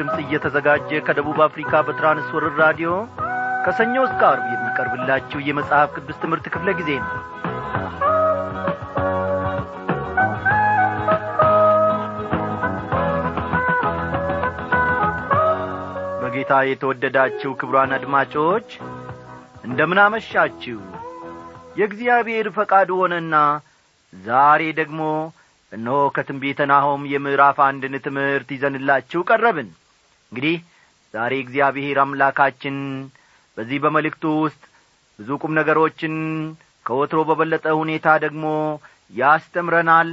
ድምፅ እየተዘጋጀ ከደቡብ አፍሪካ በትራንስወርር ራዲዮ ከሰኞ እስከ አርብ የሚቀርብላችሁ የመጽሐፍ ቅዱስ ትምህርት ክፍለ ጊዜ ነው። በጌታ የተወደዳችሁ ክብሯን አድማጮች እንደምናመሻችሁ። የእግዚአብሔር ፈቃድ ሆነና ዛሬ ደግሞ እነሆ ከትንቢተ ናሆም የምዕራፍ አንድን ትምህርት ይዘንላችሁ ቀረብን እንግዲህ ዛሬ እግዚአብሔር አምላካችን በዚህ በመልእክቱ ውስጥ ብዙ ቁም ነገሮችን ከወትሮ በበለጠ ሁኔታ ደግሞ ያስተምረናል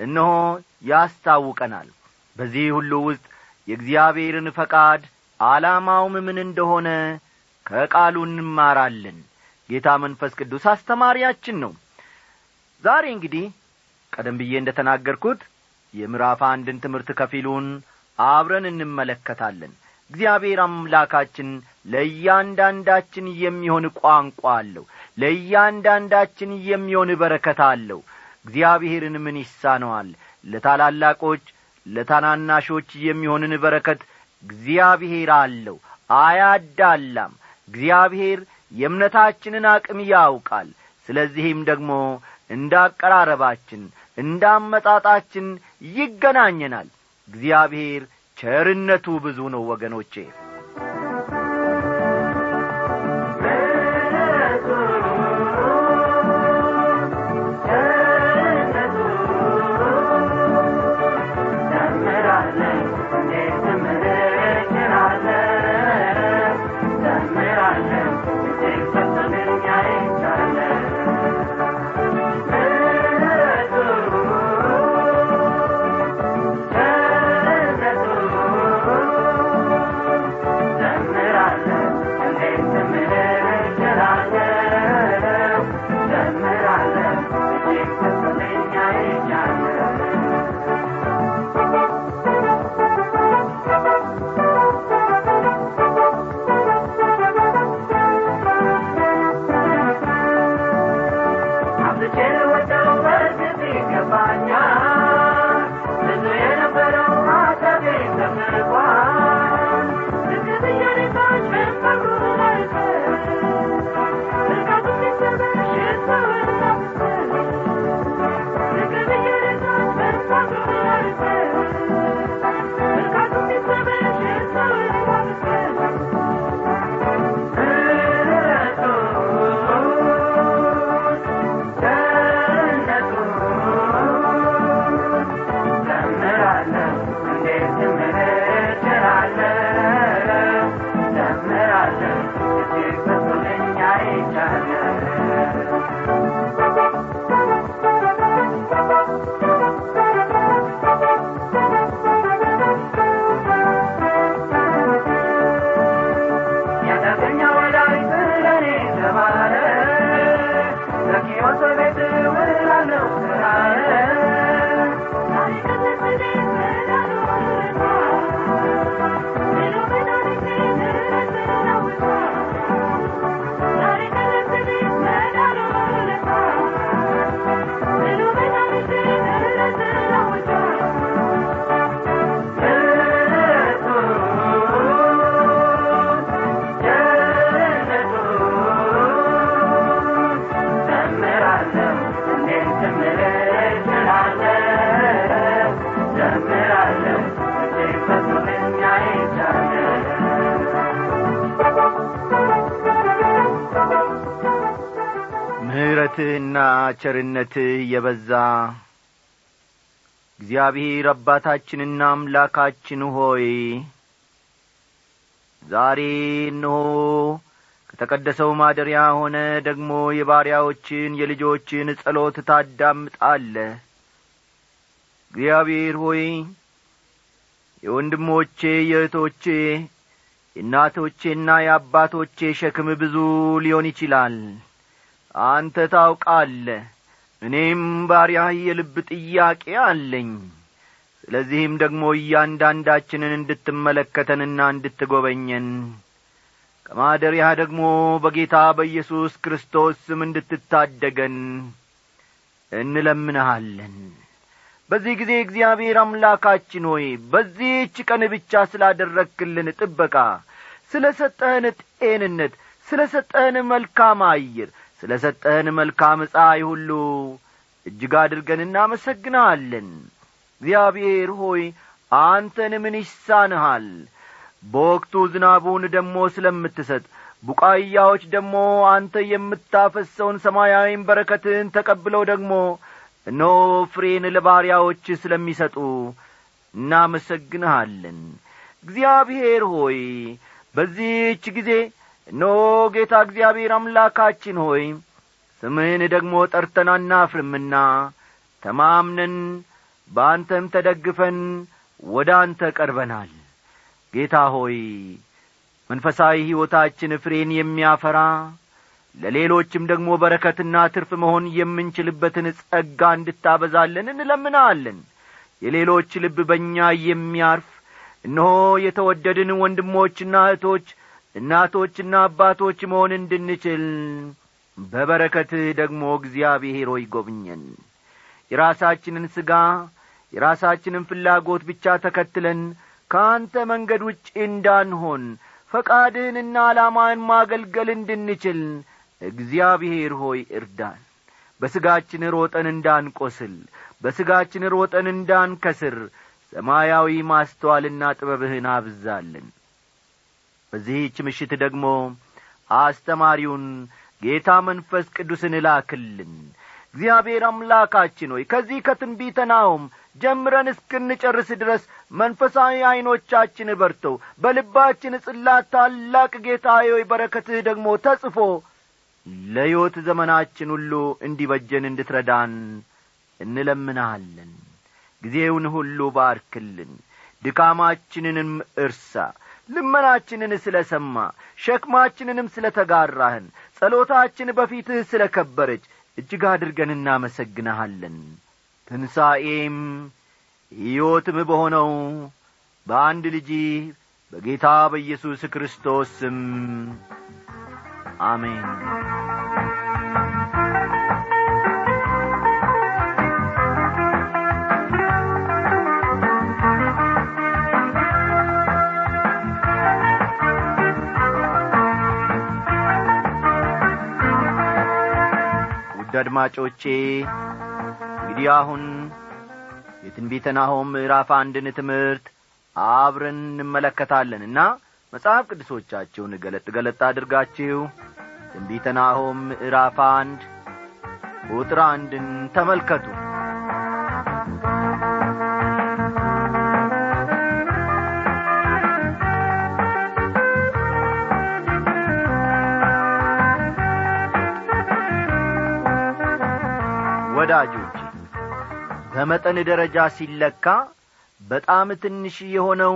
እነሆ ያስታውቀናል። በዚህ ሁሉ ውስጥ የእግዚአብሔርን ፈቃድ ዓላማውም ምን እንደሆነ ከቃሉ እንማራለን። ጌታ መንፈስ ቅዱስ አስተማሪያችን ነው። ዛሬ እንግዲህ ቀደም ብዬ እንደ ተናገርኩት የምዕራፍ አንድን ትምህርት ከፊሉን አብረን እንመለከታለን። እግዚአብሔር አምላካችን ለእያንዳንዳችን የሚሆን ቋንቋ አለው። ለእያንዳንዳችን የሚሆን በረከት አለው። እግዚአብሔርን ምን ይሳነዋል? ለታላላቆች ለታናናሾች የሚሆንን በረከት እግዚአብሔር አለው። አያዳላም። እግዚአብሔር የእምነታችንን አቅም ያውቃል። ስለዚህም ደግሞ እንደ አቀራረባችን እንደ አመጣጣችን ይገናኘናል እግዚአብሔር ቸርነቱ ብዙ ነው ወገኖቼ ቸርነትህ የበዛ እግዚአብሔር አባታችንና አምላካችን ሆይ ዛሬ እንሆ ከተቀደሰው ማደሪያ ሆነ ደግሞ የባሪያዎችን የልጆችን ጸሎት ታዳምጣለ እግዚአብሔር ሆይ የወንድሞቼ የእህቶቼ የእናቶቼና የአባቶቼ ሸክም ብዙ ሊሆን ይችላል አንተ ታውቃለ እኔም ባሪያህ የልብ ጥያቄ አለኝ። ስለዚህም ደግሞ እያንዳንዳችንን እንድትመለከተንና እንድትጐበኘን ከማደሪያ ደግሞ በጌታ በኢየሱስ ክርስቶስ ስም እንድትታደገን እንለምንሃለን። በዚህ ጊዜ እግዚአብሔር አምላካችን ሆይ በዚህች ቀን ብቻ ስላደረግክልን ጥበቃ ስለ ሰጠህን ጤንነት ስለ ሰጠህን መልካም አየር ስለ ሰጠህን መልካም ፀሐይ ሁሉ እጅግ አድርገን እናመሰግናለን። እግዚአብሔር ሆይ አንተን ምን ይሳንሃል? በወቅቱ ዝናቡን ደሞ ስለምትሰጥ ቡቃያዎች ደግሞ አንተ የምታፈሰውን ሰማያዊን በረከትን ተቀብለው ደግሞ እነሆ ፍሬን ለባሪያዎች ስለሚሰጡ እናመሰግንሃለን። እግዚአብሔር ሆይ በዚህች ጊዜ እነሆ ጌታ እግዚአብሔር አምላካችን ሆይ ስምህን ደግሞ ጠርተን አናፍርምና ተማምነን በአንተም ተደግፈን ወደ አንተ ቀርበናል። ጌታ ሆይ መንፈሳዊ ሕይወታችን ፍሬን የሚያፈራ ለሌሎችም ደግሞ በረከትና ትርፍ መሆን የምንችልበትን ጸጋ እንድታበዛለን እንለምናለን የሌሎች ልብ በእኛ የሚያርፍ እነሆ የተወደድን ወንድሞችና እህቶች እናቶችና አባቶች መሆን እንድንችል በበረከትህ ደግሞ እግዚአብሔር ሆይ ጐብኘን የራሳችንን ሥጋ የራሳችንን ፍላጎት ብቻ ተከትለን ከአንተ መንገድ ውጭ እንዳንሆን ፈቃድህንና ዓላማን ማገልገል እንድንችል እግዚአብሔር ሆይ እርዳን። በሥጋችን ሮጠን እንዳንቈስል በሥጋችን ሮጠን እንዳንከስር ሰማያዊ ማስተዋልና ጥበብህን አብዛልን በዚህች ምሽት ደግሞ አስተማሪውን ጌታ መንፈስ ቅዱስን እላክልን። እግዚአብሔር አምላካችን ሆይ ከዚህ ከትንቢተ ጀምረን እስክንጨርስ ድረስ መንፈሳዊ ዐይኖቻችን በርተው በልባችን ጽላት ታላቅ ጌታ ሆይ በረከትህ ደግሞ ተጽፎ ለሕይወት ዘመናችን ሁሉ እንዲበጀን እንድትረዳን እንለምናለን ጊዜውን ሁሉ ባርክልን ድካማችንንም እርሳ ልመናችንን ስለ ሰማ ሸክማችንንም ስለ ተጋራህን ጸሎታችን በፊትህ ስለ ከበረች እጅግ አድርገን እናመሰግንሃለን። ትንሣኤም ሕይወትም በሆነው በአንድ ልጅ በጌታ በኢየሱስ ክርስቶስ ስም አሜን አድማጮቼ እንግዲህ አሁን የትንቢተ ናሆም ምዕራፍ አንድን ትምህርት አብረን እንመለከታለንና መጽሐፍ ቅዱሶቻችሁን ገለጥ ገለጥ አድርጋችሁ ትንቢተ ናሆም ምዕራፍ አንድ ቁጥር አንድን ተመልከቱ ወዳጆች በመጠን ደረጃ ሲለካ በጣም ትንሽ የሆነው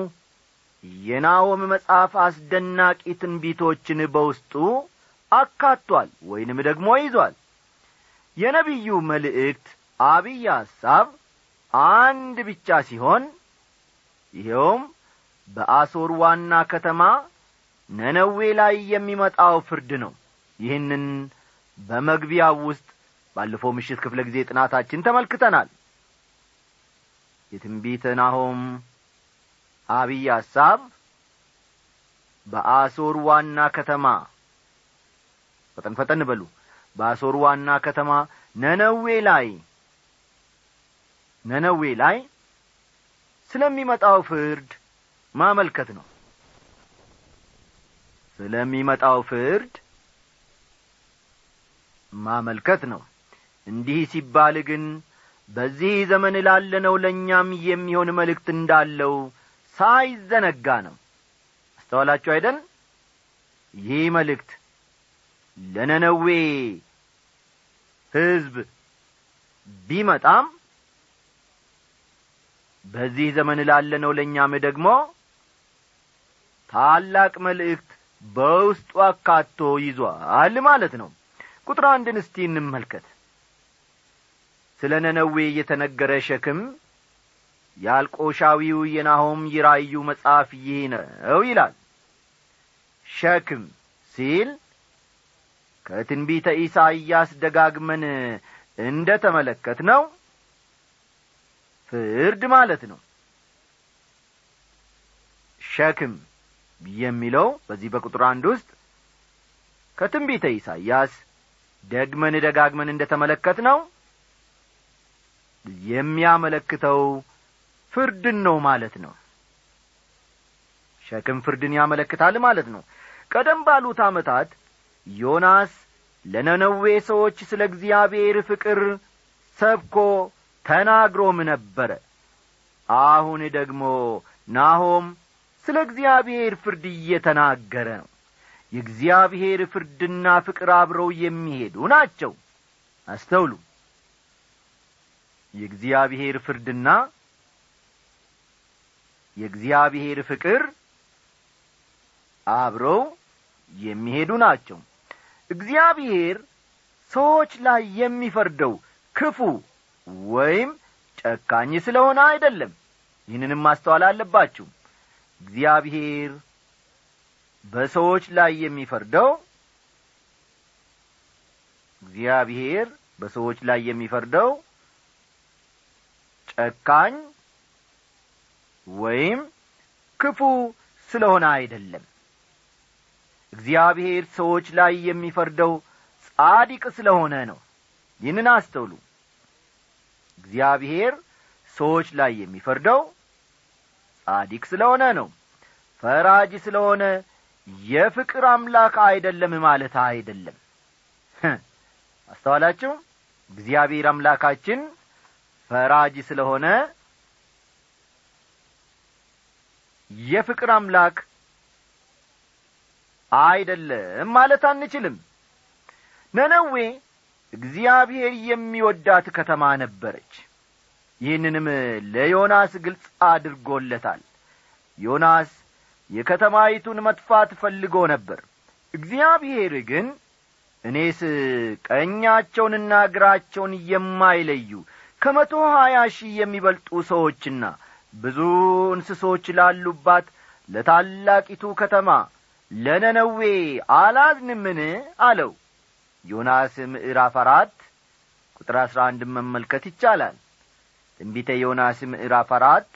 የናሆም መጽሐፍ አስደናቂ ትንቢቶችን በውስጡ አካቷል ወይንም ደግሞ ይዟል። የነቢዩ መልእክት አብይ ሐሳብ አንድ ብቻ ሲሆን ይኸውም በአሶር ዋና ከተማ ነነዌ ላይ የሚመጣው ፍርድ ነው። ይህንን በመግቢያው ውስጥ ባለፈው ምሽት ክፍለ ጊዜ ጥናታችን ተመልክተናል። የትንቢተ ናሆም አብይ ሐሳብ በአሶር ዋና ከተማ። ፈጠን ፈጠን በሉ። በአሶር ዋና ከተማ ነነዌ ላይ ነነዌ ላይ ስለሚመጣው ፍርድ ማመልከት ነው። ስለሚመጣው ፍርድ ማመልከት ነው እንዲህ ሲባል ግን በዚህ ዘመን ላለነው ለእኛም የሚሆን መልእክት እንዳለው ሳይዘነጋ ነው። አስተዋላችሁ አይደል? ይህ መልእክት ለነነዌ ሕዝብ ቢመጣም በዚህ ዘመን ላለነው ለእኛም ደግሞ ታላቅ መልእክት በውስጡ አካቶ ይዟል ማለት ነው። ቁጥር አንድን እስቲ እንመልከት ስለ ነነዌ የተነገረ ሸክም ያልቆሻዊው የናሆም ይራዩ መጽሐፍ ይህ ነው ይላል። ሸክም ሲል ከትንቢተ ኢሳይያስ ደጋግመን እንደ ተመለከት ነው ፍርድ ማለት ነው። ሸክም የሚለው በዚህ በቁጥር አንድ ውስጥ ከትንቢተ ኢሳይያስ ደግመን ደጋግመን እንደ ተመለከት ነው የሚያመለክተው ፍርድን ነው ማለት ነው። ሸክም ፍርድን ያመለክታል ማለት ነው። ቀደም ባሉት ዓመታት ዮናስ ለነነዌ ሰዎች ስለ እግዚአብሔር ፍቅር ሰብኮ ተናግሮም ነበረ። አሁን ደግሞ ናሆም ስለ እግዚአብሔር ፍርድ እየተናገረ ነው። የእግዚአብሔር ፍርድና ፍቅር አብረው የሚሄዱ ናቸው። አስተውሉ የእግዚአብሔር ፍርድና የእግዚአብሔር ፍቅር አብረው የሚሄዱ ናቸው። እግዚአብሔር ሰዎች ላይ የሚፈርደው ክፉ ወይም ጨካኝ ስለሆነ አይደለም። ይህንንም ማስተዋል አለባችሁ። እግዚአብሔር በሰዎች ላይ የሚፈርደው እግዚአብሔር በሰዎች ላይ የሚፈርደው ጨካኝ ወይም ክፉ ስለሆነ አይደለም። እግዚአብሔር ሰዎች ላይ የሚፈርደው ጻዲቅ ስለሆነ ነው። ይህንን አስተውሉ። እግዚአብሔር ሰዎች ላይ የሚፈርደው ጻዲቅ ስለሆነ ነው። ፈራጅ ስለሆነ የፍቅር አምላክ አይደለም ማለት አይደለም። አስተዋላችሁ? እግዚአብሔር አምላካችን ፈራጅ ስለሆነ የፍቅር አምላክ አይደለም ማለት አንችልም። ነነዌ እግዚአብሔር የሚወዳት ከተማ ነበረች። ይህንንም ለዮናስ ግልጽ አድርጎለታል። ዮናስ የከተማይቱን መጥፋት ፈልጎ ነበር። እግዚአብሔር ግን እኔስ ቀኛቸውንና እግራቸውን የማይለዩ ከመቶ ሀያ ሺህ የሚበልጡ ሰዎችና ብዙ እንስሶች ላሉባት ለታላቂቱ ከተማ ለነነዌ አላዝንምን? አለው። ዮናስ ምዕራፍ አራት ቁጥር አሥራ አንድ መመልከት ይቻላል። ትንቢተ ዮናስ ምዕራፍ አራት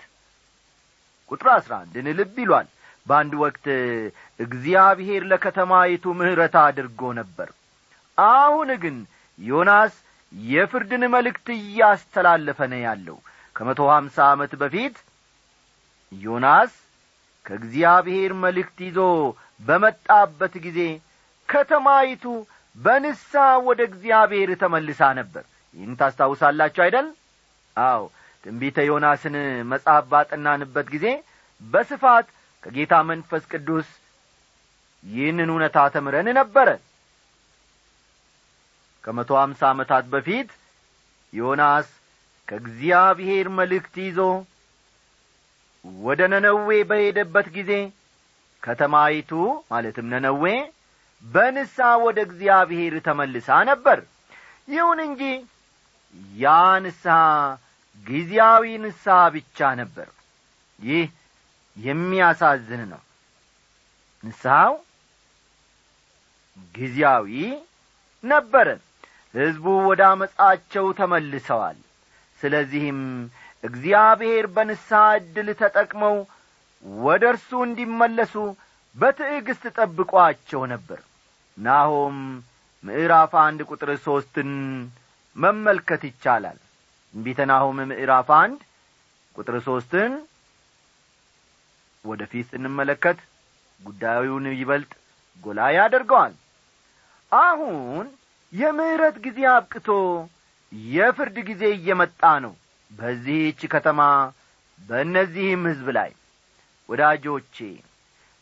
ቁጥር አሥራ አንድን ልብ ይሏል። በአንድ ወቅት እግዚአብሔር ለከተማይቱ ምሕረት አድርጎ ነበር። አሁን ግን ዮናስ የፍርድን መልእክት እያስተላለፈ ነው ያለው። ከመቶ ሀምሳ ዓመት በፊት ዮናስ ከእግዚአብሔር መልእክት ይዞ በመጣበት ጊዜ ከተማይቱ በንሳ ወደ እግዚአብሔር ተመልሳ ነበር። ይህን ታስታውሳላችሁ አይደል? አዎ። ትንቢተ ዮናስን መጽሐፍ ባጠናንበት ጊዜ በስፋት ከጌታ መንፈስ ቅዱስ ይህንን እውነታ ተምረን ነበረ ከመቶ አምሳ ዓመታት በፊት ዮናስ ከእግዚአብሔር መልእክት ይዞ ወደ ነነዌ በሄደበት ጊዜ ከተማይቱ ማለትም ነነዌ በንሳ ወደ እግዚአብሔር ተመልሳ ነበር። ይሁን እንጂ ያ ንስሐ ጊዜያዊ ንስሐ ብቻ ነበር። ይህ የሚያሳዝን ነው። ንስሐው ጊዜያዊ ነበረ ሕዝቡ ወደ አመፃቸው ተመልሰዋል። ስለዚህም እግዚአብሔር በንስሐ ዕድል ተጠቅመው ወደ እርሱ እንዲመለሱ በትዕግሥት ጠብቋቸው ነበር። ናሆም ምዕራፍ አንድ ቁጥር ሦስትን መመልከት ይቻላል። ትንቢተ ናሆም ምዕራፍ አንድ ቁጥር ሦስትን ወደ ፊት ስንመለከት ጉዳዩን ይበልጥ ጎላ ያደርገዋል። አሁን የምሕረት ጊዜ አብቅቶ የፍርድ ጊዜ እየመጣ ነው። በዚህች ከተማ በእነዚህም ሕዝብ ላይ ወዳጆቼ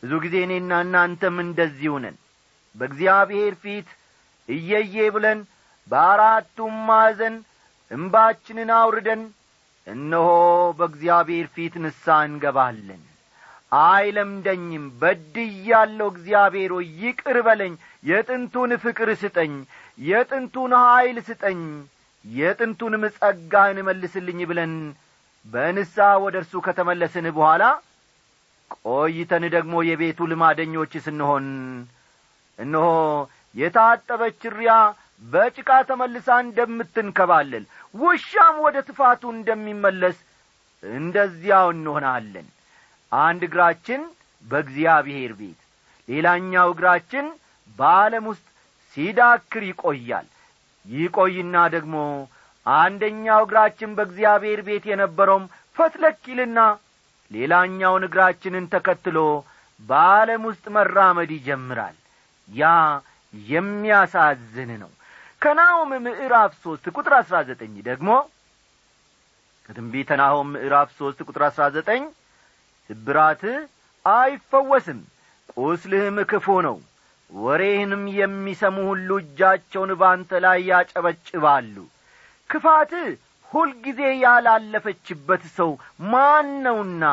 ብዙ ጊዜ እኔና እናንተም እንደዚሁ ነን። በእግዚአብሔር ፊት እየዬ ብለን በአራቱም ማዕዘን እምባችንን አውርደን እነሆ በእግዚአብሔር ፊት ንሳ እንገባለን። አይለምደኝም በድያለሁ። እግዚአብሔር ይቅር በለኝ የጥንቱን ፍቅር ስጠኝ የጥንቱን ኀይል ስጠኝ የጥንቱንም ጸጋህን መልስልኝ ብለን በንሳ ወደ እርሱ ከተመለስን በኋላ ቆይተን ደግሞ የቤቱ ልማደኞች ስንሆን እነሆ የታጠበች ሪያ በጭቃ ተመልሳ እንደምትንከባለል ውሻም ወደ ትፋቱ እንደሚመለስ እንደዚያው እንሆናለን። አንድ እግራችን በእግዚአብሔር ቤት ሌላኛው እግራችን በዓለም ውስጥ ሲዳክር ይቆያል። ይቆይና ደግሞ አንደኛው እግራችን በእግዚአብሔር ቤት የነበረውም ፈትለኪልና ሌላኛውን እግራችንን ተከትሎ በዓለም ውስጥ መራመድ ይጀምራል። ያ የሚያሳዝን ነው። ከናሆም ምዕራፍ ሦስት ቁጥር አሥራ ዘጠኝ ደግሞ ከትንቢተ ናሆም ምዕራፍ ሦስት ቁጥር አሥራ ዘጠኝ ስብራትህ አይፈወስም ቁስልህም ክፉ ነው ወሬህንም የሚሰሙ ሁሉ እጃቸውን ባንተ ላይ ያጨበጭባሉ። ክፋትህ ሁልጊዜ ያላለፈችበት ሰው ማን ነውና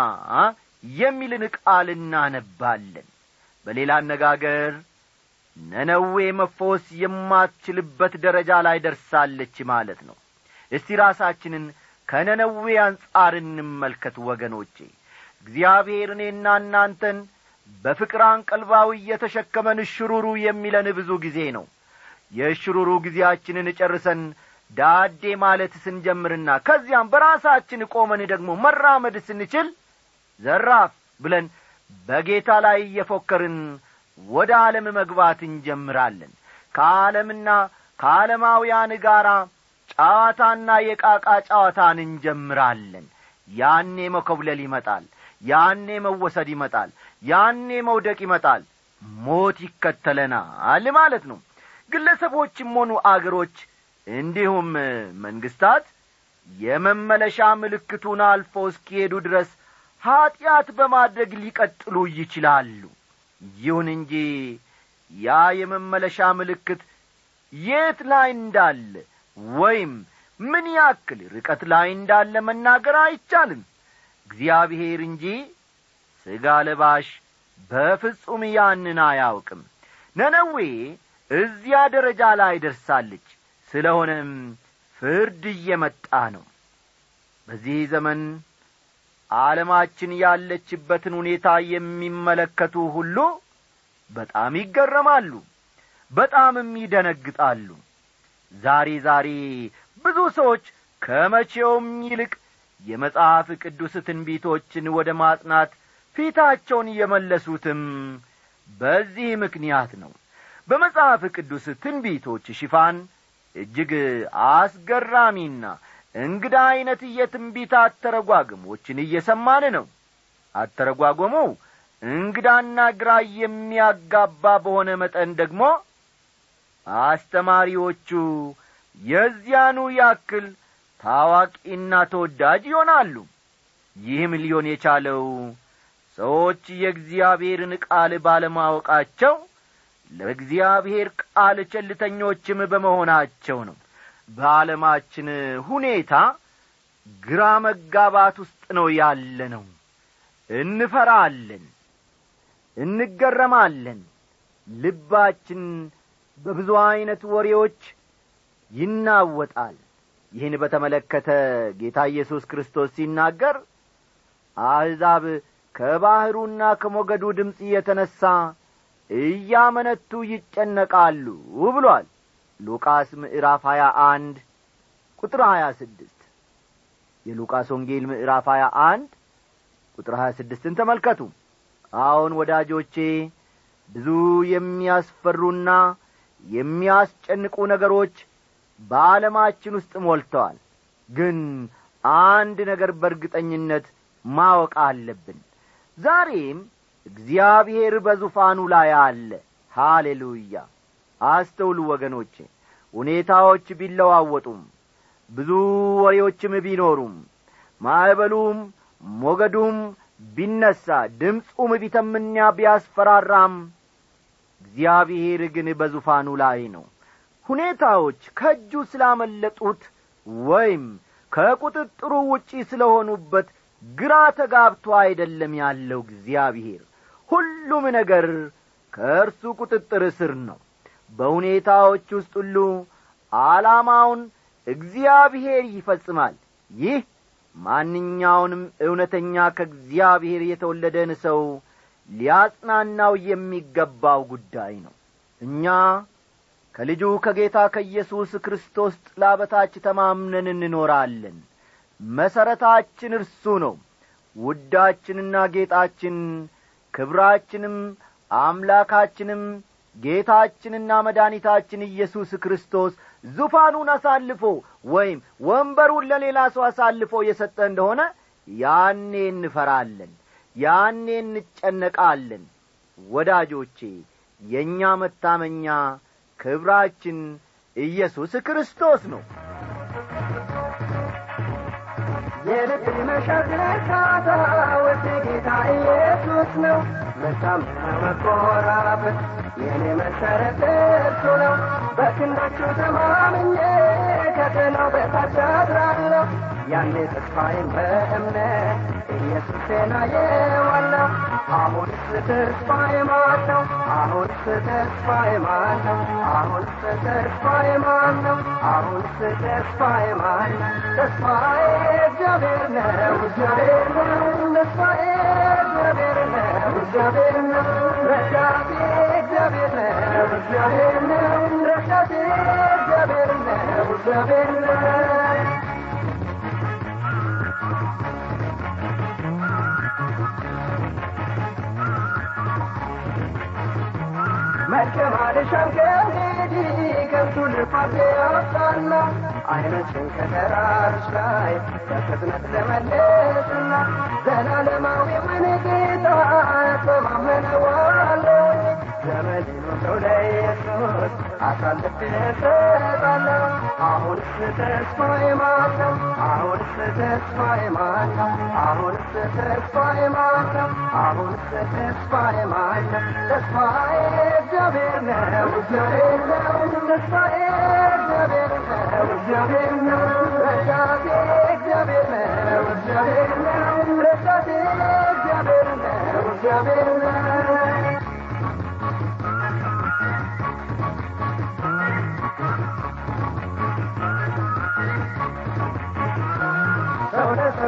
የሚልን ቃል እናነባለን። በሌላ አነጋገር ነነዌ መፈወስ የማትችልበት ደረጃ ላይ ደርሳለች ማለት ነው። እስቲ ራሳችንን ከነነዌ አንጻር እንመልከት ወገኖቼ። እግዚአብሔር እኔና እናንተን በፍቅር አንቀልባው እየተሸከመን እሽሩሩ የሚለን ብዙ ጊዜ ነው። የእሽሩሩ ጊዜያችንን ጨርሰን ዳዴ ማለት ስንጀምርና ከዚያም በራሳችን ቆመን ደግሞ መራመድ ስንችል ዘራፍ ብለን በጌታ ላይ እየፎከርን ወደ ዓለም መግባት እንጀምራለን። ከዓለምና ከዓለማውያን ጋር ጨዋታና የቃቃ ጨዋታን እንጀምራለን። ያኔ መኰብለል ይመጣል ያኔ መወሰድ ይመጣል ያኔ መውደቅ ይመጣል ሞት ይከተለናል ማለት ነው። ግለሰቦችም ሆኑ አገሮች እንዲሁም መንግስታት የመመለሻ ምልክቱን አልፎ እስኪሄዱ ድረስ ኀጢአት በማድረግ ሊቀጥሉ ይችላሉ። ይሁን እንጂ ያ የመመለሻ ምልክት የት ላይ እንዳለ ወይም ምን ያክል ርቀት ላይ እንዳለ መናገር አይቻልም። እግዚአብሔር እንጂ ሥጋ ለባሽ በፍጹም ያንን አያውቅም። ነነዌ እዚያ ደረጃ ላይ ደርሳለች። ስለሆነም ፍርድ እየመጣ ነው። በዚህ ዘመን ዓለማችን ያለችበትን ሁኔታ የሚመለከቱ ሁሉ በጣም ይገረማሉ በጣምም ይደነግጣሉ። ዛሬ ዛሬ ብዙ ሰዎች ከመቼውም ይልቅ የመጽሐፍ ቅዱስ ትንቢቶችን ወደ ማጥናት ፊታቸውን እየመለሱትም በዚህ ምክንያት ነው። በመጽሐፍ ቅዱስ ትንቢቶች ሽፋን እጅግ አስገራሚና እንግዳ ዐይነት የትንቢት አተረጓግሞችን እየሰማን ነው። አተረጓጎሙ እንግዳና ግራ የሚያጋባ በሆነ መጠን ደግሞ አስተማሪዎቹ የዚያኑ ያክል ታዋቂና ተወዳጅ ይሆናሉ። ይህም ሊሆን የቻለው ሰዎች የእግዚአብሔርን ቃል ባለማወቃቸው ለእግዚአብሔር ቃል ቸልተኞችም በመሆናቸው ነው። በዓለማችን ሁኔታ ግራ መጋባት ውስጥ ነው ያለ ነው እንፈራለን እንገረማለን። ልባችን በብዙ ዐይነት ወሬዎች ይናወጣል። ይህን በተመለከተ ጌታ ኢየሱስ ክርስቶስ ሲናገር አሕዛብ ከባሕሩና ከሞገዱ ድምፅ የተነሣ እያመነቱ ይጨነቃሉ ብሏል። ሉቃስ ምዕራፍ ሀያ አንድ ቁጥር ሀያ ስድስት። የሉቃስ ወንጌል ምዕራፍ ሀያ አንድ ቁጥር ሀያ ስድስትን ተመልከቱ። አሁን ወዳጆቼ ብዙ የሚያስፈሩና የሚያስጨንቁ ነገሮች በዓለማችን ውስጥ ሞልተዋል። ግን አንድ ነገር በርግጠኝነት ማወቅ አለብን ዛሬም እግዚአብሔር በዙፋኑ ላይ አለ። ሃሌሉያ! አስተውሉ ወገኖቼ ሁኔታዎች ቢለዋወጡም ብዙ ወሬዎችም ቢኖሩም ማዕበሉም ሞገዱም ቢነሣ ድምፁም ቢተምና ቢያስፈራራም እግዚአብሔር ግን በዙፋኑ ላይ ነው። ሁኔታዎች ከእጁ ስላመለጡት ወይም ከቁጥጥሩ ውጪ ስለሆኑበት ግራ ተጋብቶ አይደለም ያለው እግዚአብሔር። ሁሉም ነገር ከእርሱ ቁጥጥር ስር ነው። በሁኔታዎች ውስጥ ሁሉ ዓላማውን እግዚአብሔር ይፈጽማል። ይህ ማንኛውንም እውነተኛ ከእግዚአብሔር የተወለደን ሰው ሊያጽናናው የሚገባው ጉዳይ ነው። እኛ ከልጁ ከጌታ ከኢየሱስ ክርስቶስ ጥላ በታች ተማምነን እንኖራለን መሠረታችን እርሱ ነው። ውዳችንና ጌጣችን ክብራችንም አምላካችንም ጌታችንና መድኒታችን ኢየሱስ ክርስቶስ ዙፋኑን አሳልፎ ወይም ወንበሩን ለሌላ ሰው አሳልፎ የሰጠ እንደሆነ ያኔ እንፈራለን ያኔ እንጨነቃለን። ወዳጆቼ የእኛ መታመኛ ክብራችን ኢየሱስ ክርስቶስ ነው የልብ እርካታ ወደ ጌታ ኢየሱስ ነው። መታመኛ መኮራበት የኔ መሰረት እርሱ ነው። በክንዶቹ ተማምኜ ከቀናው በታች አድራለሁ። ያኔ ተስፋዬን በእምነት ኢየሱሴን አየዋለሁ አሁንስ ተስፋዬ ማን ነው አሁንስ ተስፋዬ ማን ነው አሁንስ ተስፋዬ ማን ነው አሁንስ ተስፋዬ ማን ነው ተስፋዬ እግዚአብሔር ነው እግዚአብሔር ነው ተስፋዬ እግዚአብሔር ነው እግዚአብሔር ነው ረዳቴ እግዚአብሔር ነው እግዚአብሔር ነው ረዳቴ እግዚአብሔር ነው እግዚአብሔር ነው መልከማልሻን ከእንግዲህ ከብቱ ልፋቴ ያወጣና አይኖችን ከተራሮች ላይ በፍጥነት ለመለስና ዘላለማዊውን ጌታ ተማመነዋለሁ ዘመኔን ወስደው ለኢየሱስ አሳልፌ እሰጣለሁ አሁንስ ተስፋዬ ማን ነው አሁንስ ተስፋዬ ማን ነው አሁንስ ተስፋዬ ማን ነው አሁንስ ተስፋዬ ማን ነው ተስፋዬ እግዚአብሔር ነው እግዚአብሔር ነው ተስፋዬ እግዚአብሔር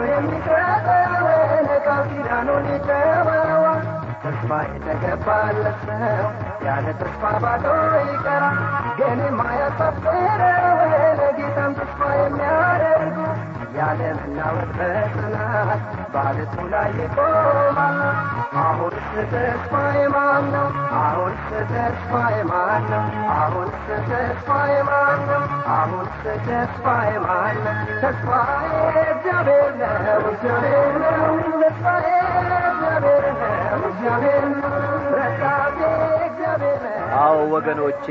የሚሰጠውን ቃል ኪዳኑን ይተወዋ ተስፋ የተገባለት ሰው ያለ ተስፋ ባዶ ይቀራል። ግን የማያሳፍረውን ጌታም ተስፋ የሚያደርጉ ያለ መናወጥ በጽናት ባለቱ ላይ ይቆማል። አሁንስ ተስፋዬ ማን ነው? አሁንስ ተስፋዬ ማን ነው? አሁንስ ተስፋዬ ማን ነው? አሁንስ ተስፋዬ ማን ነው? ተስፋዬ እግዚአብሔር ነው፣ እግዚአብሔር ነው። ተስፋዬ እግዚአብሔር ነው፣ እግዚአብሔር ነው። ረዳቴ እግዚአብሔር ነው። አዎ ወገኖቼ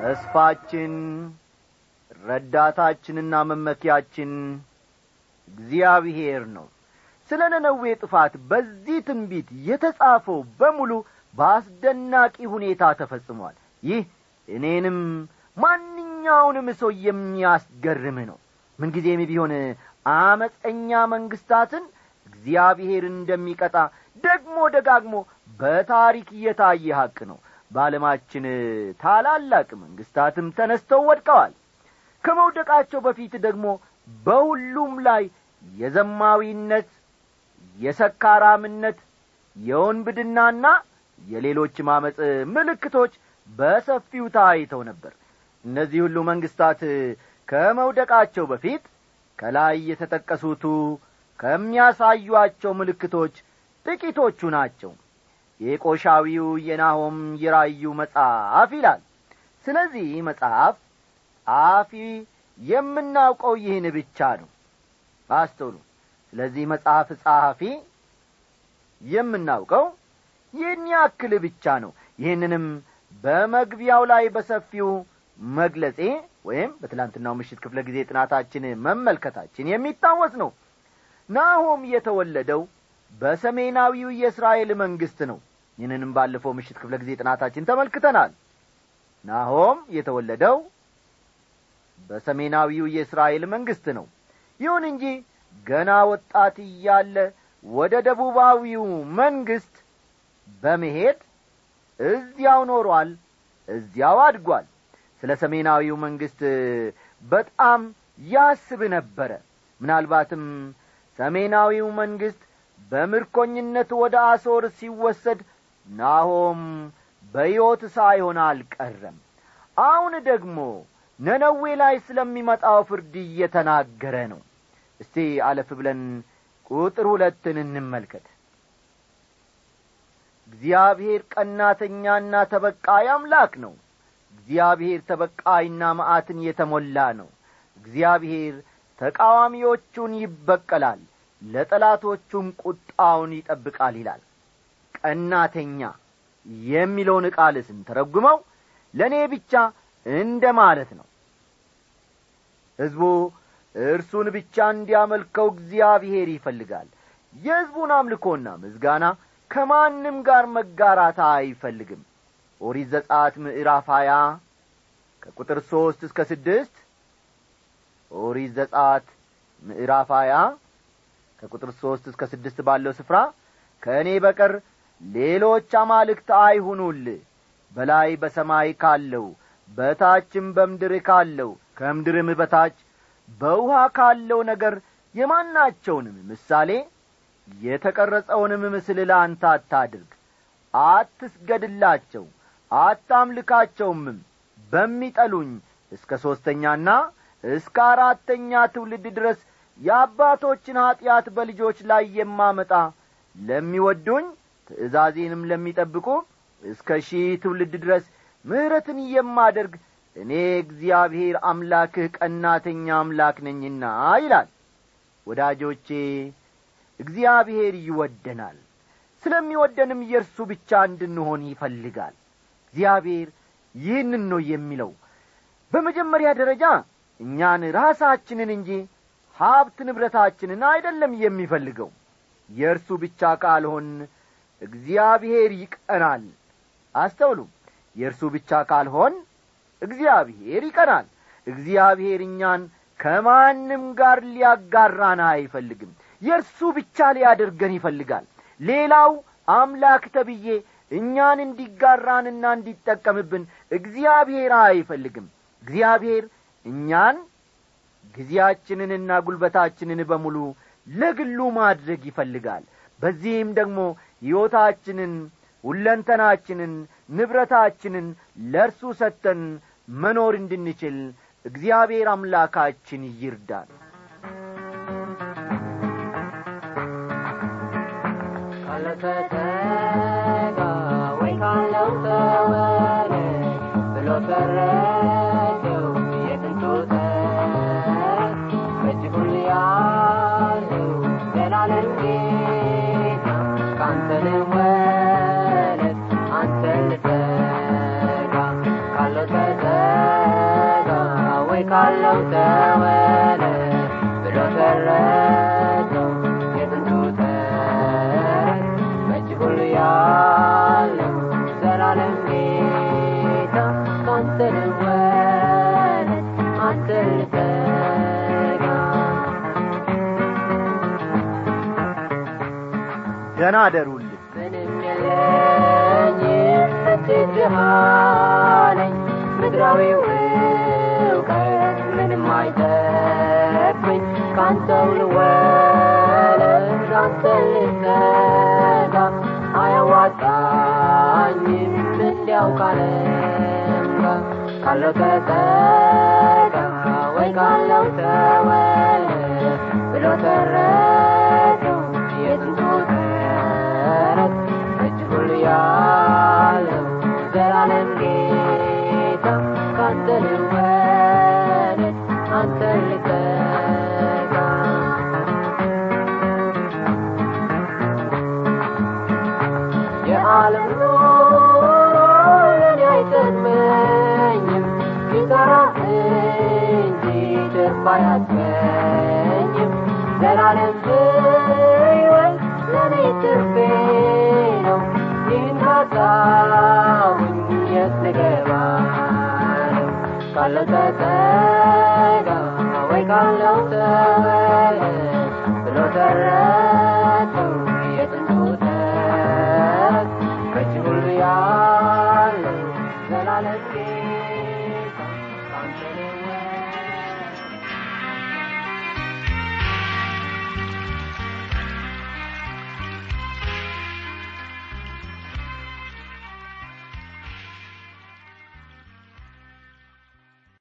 ተስፋችን ረዳታችንና መመኪያችን እግዚአብሔር ነው ስለ ነነዌ ጥፋት በዚህ ትንቢት የተጻፈው በሙሉ በአስደናቂ ሁኔታ ተፈጽሟል። ይህ እኔንም ማንኛውንም ሰው የሚያስገርም ነው። ምንጊዜም ቢሆን አመፀኛ መንግስታትን እግዚአብሔር እንደሚቀጣ ደግሞ ደጋግሞ በታሪክ እየታየ ሐቅ ነው። በዓለማችን ታላላቅ መንግስታትም ተነስተው ወድቀዋል። ከመውደቃቸው በፊት ደግሞ በሁሉም ላይ የዘማዊነት የሰካራምነት የወንብድናና የሌሎች ማመፅ ምልክቶች በሰፊው ታይተው ነበር። እነዚህ ሁሉ መንግስታት ከመውደቃቸው በፊት ከላይ የተጠቀሱቱ ከሚያሳዩአቸው ምልክቶች ጥቂቶቹ ናቸው። የቆሻዊው የናሆም የራዩ መጽሐፍ ይላል። ስለዚህ መጽሐፍ ጸሐፊ የምናውቀው ይህን ብቻ ነው። አስተውሉ ስለዚህ መጽሐፍ ጸሐፊ የምናውቀው ይህን ያክል ብቻ ነው። ይህንንም በመግቢያው ላይ በሰፊው መግለጼ ወይም በትላንትናው ምሽት ክፍለ ጊዜ ጥናታችን መመልከታችን የሚታወስ ነው። ናሆም የተወለደው በሰሜናዊው የእስራኤል መንግሥት ነው። ይህንንም ባለፈው ምሽት ክፍለ ጊዜ ጥናታችን ተመልክተናል። ናሆም የተወለደው በሰሜናዊው የእስራኤል መንግሥት ነው። ይሁን እንጂ ገና ወጣት እያለ ወደ ደቡባዊው መንግሥት በመሄድ እዚያው ኖሯል እዚያው አድጓል። ስለ ሰሜናዊው መንግሥት በጣም ያስብ ነበረ። ምናልባትም ሰሜናዊው መንግሥት በምርኮኝነት ወደ አሶር ሲወሰድ ናሆም በሕይወት ሳይሆን አልቀረም። አሁን ደግሞ ነነዌ ላይ ስለሚመጣው ፍርድ እየተናገረ ነው እስቲ አለፍ ብለን ቁጥር ሁለትን እንመልከት። እግዚአብሔር ቀናተኛና ተበቃይ አምላክ ነው። እግዚአብሔር ተበቃይና መዓትን የተሞላ ነው። እግዚአብሔር ተቃዋሚዎቹን ይበቀላል ለጠላቶቹም ቁጣውን ይጠብቃል ይላል። ቀናተኛ የሚለውን ቃል ስንተረጉመው ለእኔ ብቻ እንደ ማለት ነው። ሕዝቡ እርሱን ብቻ እንዲያመልከው እግዚአብሔር ይፈልጋል። የሕዝቡን አምልኮና ምዝጋና ከማንም ጋር መጋራት አይፈልግም። ኦሪት ዘጻት ምዕራፍ ሀያ ከቁጥር ሦስት እስከ ስድስት ኦሪት ዘጻት ምዕራፍ ሀያ ከቁጥር ሦስት እስከ ስድስት ባለው ስፍራ ከእኔ በቀር ሌሎች አማልክት አይሁኑል። በላይ በሰማይ ካለው በታችም በምድር ካለው ከምድርም በታች በውሃ ካለው ነገር የማናቸውንም ምሳሌ የተቀረጸውንም ምስል ለአንተ አታድርግ። አትስገድላቸው አታምልካቸውምም። በሚጠሉኝ እስከ ሦስተኛና እስከ አራተኛ ትውልድ ድረስ የአባቶችን ኀጢአት በልጆች ላይ የማመጣ ለሚወዱኝ ትእዛዜንም ለሚጠብቁ እስከ ሺህ ትውልድ ድረስ ምሕረትን የማደርግ እኔ እግዚአብሔር አምላክህ ቀናተኛ አምላክ ነኝና ይላል። ወዳጆቼ እግዚአብሔር ይወደናል። ስለሚወደንም የእርሱ ብቻ እንድንሆን ይፈልጋል። እግዚአብሔር ይህንን ነው የሚለው። በመጀመሪያ ደረጃ እኛን ራሳችንን እንጂ ሀብት ንብረታችንን አይደለም የሚፈልገው። የእርሱ ብቻ ካልሆን እግዚአብሔር ይቀናል። አስተውሉ። የእርሱ ብቻ ካልሆን እግዚአብሔር ይቀናል እግዚአብሔር እኛን ከማንም ጋር ሊያጋራን አይፈልግም። የእርሱ ብቻ ሊያደርገን ይፈልጋል። ሌላው አምላክ ተብዬ እኛን እንዲጋራንና እንዲጠቀምብን እግዚአብሔር አይፈልግም። እግዚአብሔር እኛን ጊዜያችንንና ጉልበታችንን በሙሉ ለግሉ ማድረግ ይፈልጋል። በዚህም ደግሞ ሕይወታችንን ሁለንተናችንን ንብረታችንን ለእርሱ ሰጥተን መኖር እንድንችል እግዚአብሔር አምላካችን ይርዳል ካለተተጋ ደና አደሩልን ምንም የለኝም እጅግ ድሃ ነኝ ምድራዊው እውቀት ምንም አይጠቅመኝ ካንተው ልወለድ አንተ ልጠጋ አያዋጣኝም እንዲያው ካለም ካለው ተጠጋ ወይ ካለው ተወለድ ብሎ ተረደው ካለው ተጠጋ